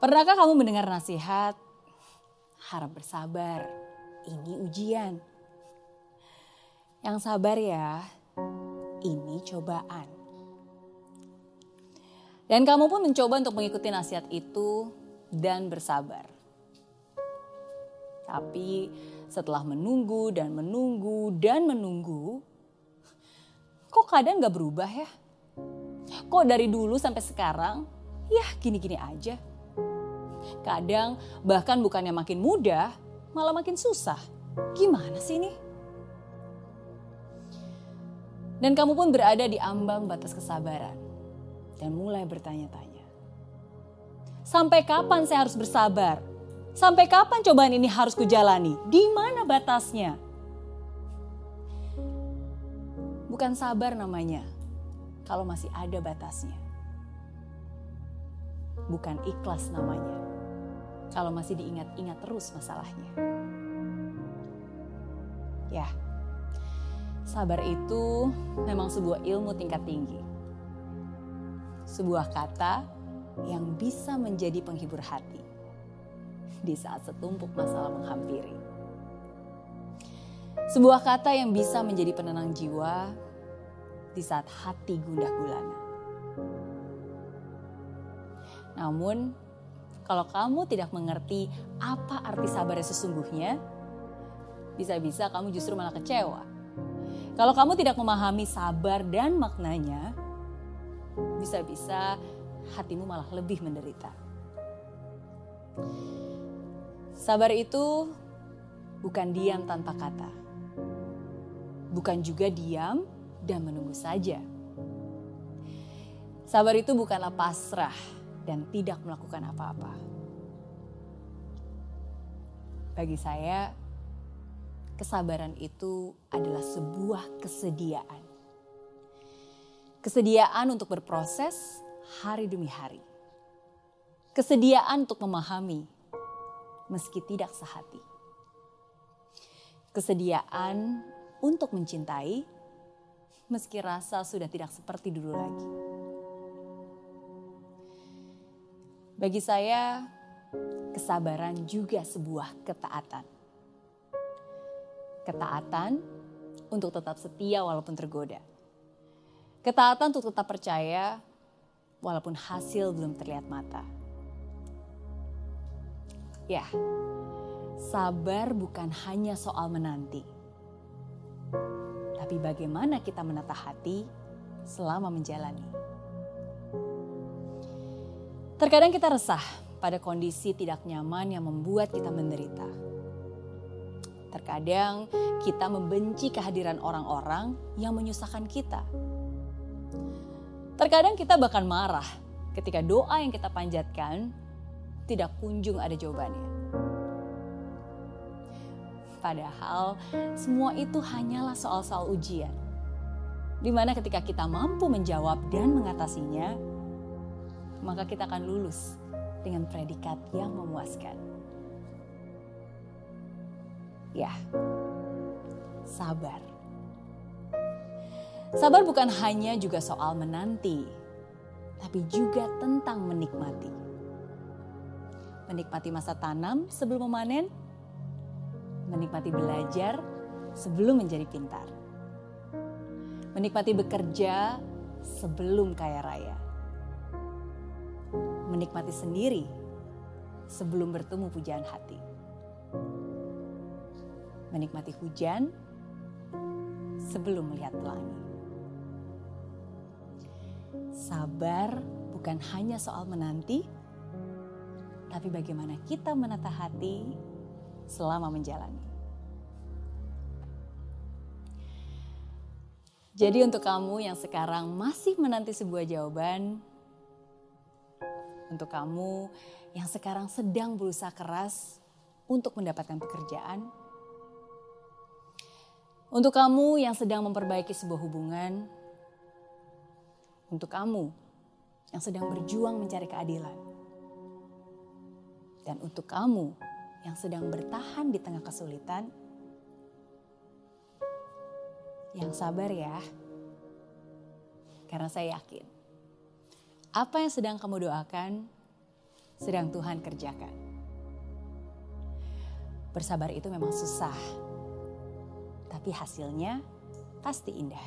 Pernahkah kamu mendengar nasihat? Harap bersabar, ini ujian. Yang sabar ya, ini cobaan. Dan kamu pun mencoba untuk mengikuti nasihat itu dan bersabar. Tapi setelah menunggu dan menunggu dan menunggu, kok keadaan gak berubah ya? Kok dari dulu sampai sekarang, ya gini-gini aja. Kadang bahkan bukannya makin mudah, malah makin susah. Gimana sih ini? Dan kamu pun berada di ambang batas kesabaran dan mulai bertanya-tanya. Sampai kapan saya harus bersabar? Sampai kapan cobaan ini harus kujalani? Di mana batasnya? Bukan sabar namanya kalau masih ada batasnya. Bukan ikhlas namanya kalau masih diingat-ingat terus masalahnya. Ya, sabar itu memang sebuah ilmu tingkat tinggi. Sebuah kata yang bisa menjadi penghibur hati di saat setumpuk masalah menghampiri. Sebuah kata yang bisa menjadi penenang jiwa di saat hati gundah gulana. Namun, kalau kamu tidak mengerti apa arti sabar yang sesungguhnya, bisa-bisa kamu justru malah kecewa. Kalau kamu tidak memahami sabar dan maknanya, bisa-bisa hatimu malah lebih menderita. Sabar itu bukan diam tanpa kata, bukan juga diam dan menunggu saja. Sabar itu bukanlah pasrah dan tidak melakukan apa-apa. Bagi saya, kesabaran itu adalah sebuah kesediaan. Kesediaan untuk berproses hari demi hari. Kesediaan untuk memahami meski tidak sehati. Kesediaan untuk mencintai meski rasa sudah tidak seperti dulu lagi. Bagi saya, kesabaran juga sebuah ketaatan. Ketaatan untuk tetap setia walaupun tergoda. Ketaatan untuk tetap percaya walaupun hasil belum terlihat mata. Ya, sabar bukan hanya soal menanti tapi bagaimana kita menata hati selama menjalani. Terkadang kita resah pada kondisi tidak nyaman yang membuat kita menderita. Terkadang kita membenci kehadiran orang-orang yang menyusahkan kita. Terkadang kita bahkan marah ketika doa yang kita panjatkan tidak kunjung ada jawabannya. Padahal semua itu hanyalah soal-soal ujian. Di mana ketika kita mampu menjawab dan mengatasinya, maka kita akan lulus dengan predikat yang memuaskan. Ya, sabar. Sabar bukan hanya juga soal menanti, tapi juga tentang menikmati. Menikmati masa tanam sebelum memanen, menikmati belajar sebelum menjadi pintar. Menikmati bekerja sebelum kaya raya. Menikmati sendiri sebelum bertemu pujaan hati. Menikmati hujan sebelum melihat pelangi. Sabar bukan hanya soal menanti, tapi bagaimana kita menata hati selama menjalani. Jadi untuk kamu yang sekarang masih menanti sebuah jawaban, untuk kamu yang sekarang sedang berusaha keras untuk mendapatkan pekerjaan, untuk kamu yang sedang memperbaiki sebuah hubungan, untuk kamu yang sedang berjuang mencari keadilan, dan untuk kamu yang sedang bertahan di tengah kesulitan, yang sabar ya. Karena saya yakin, apa yang sedang kamu doakan, sedang Tuhan kerjakan. Bersabar itu memang susah, tapi hasilnya pasti indah.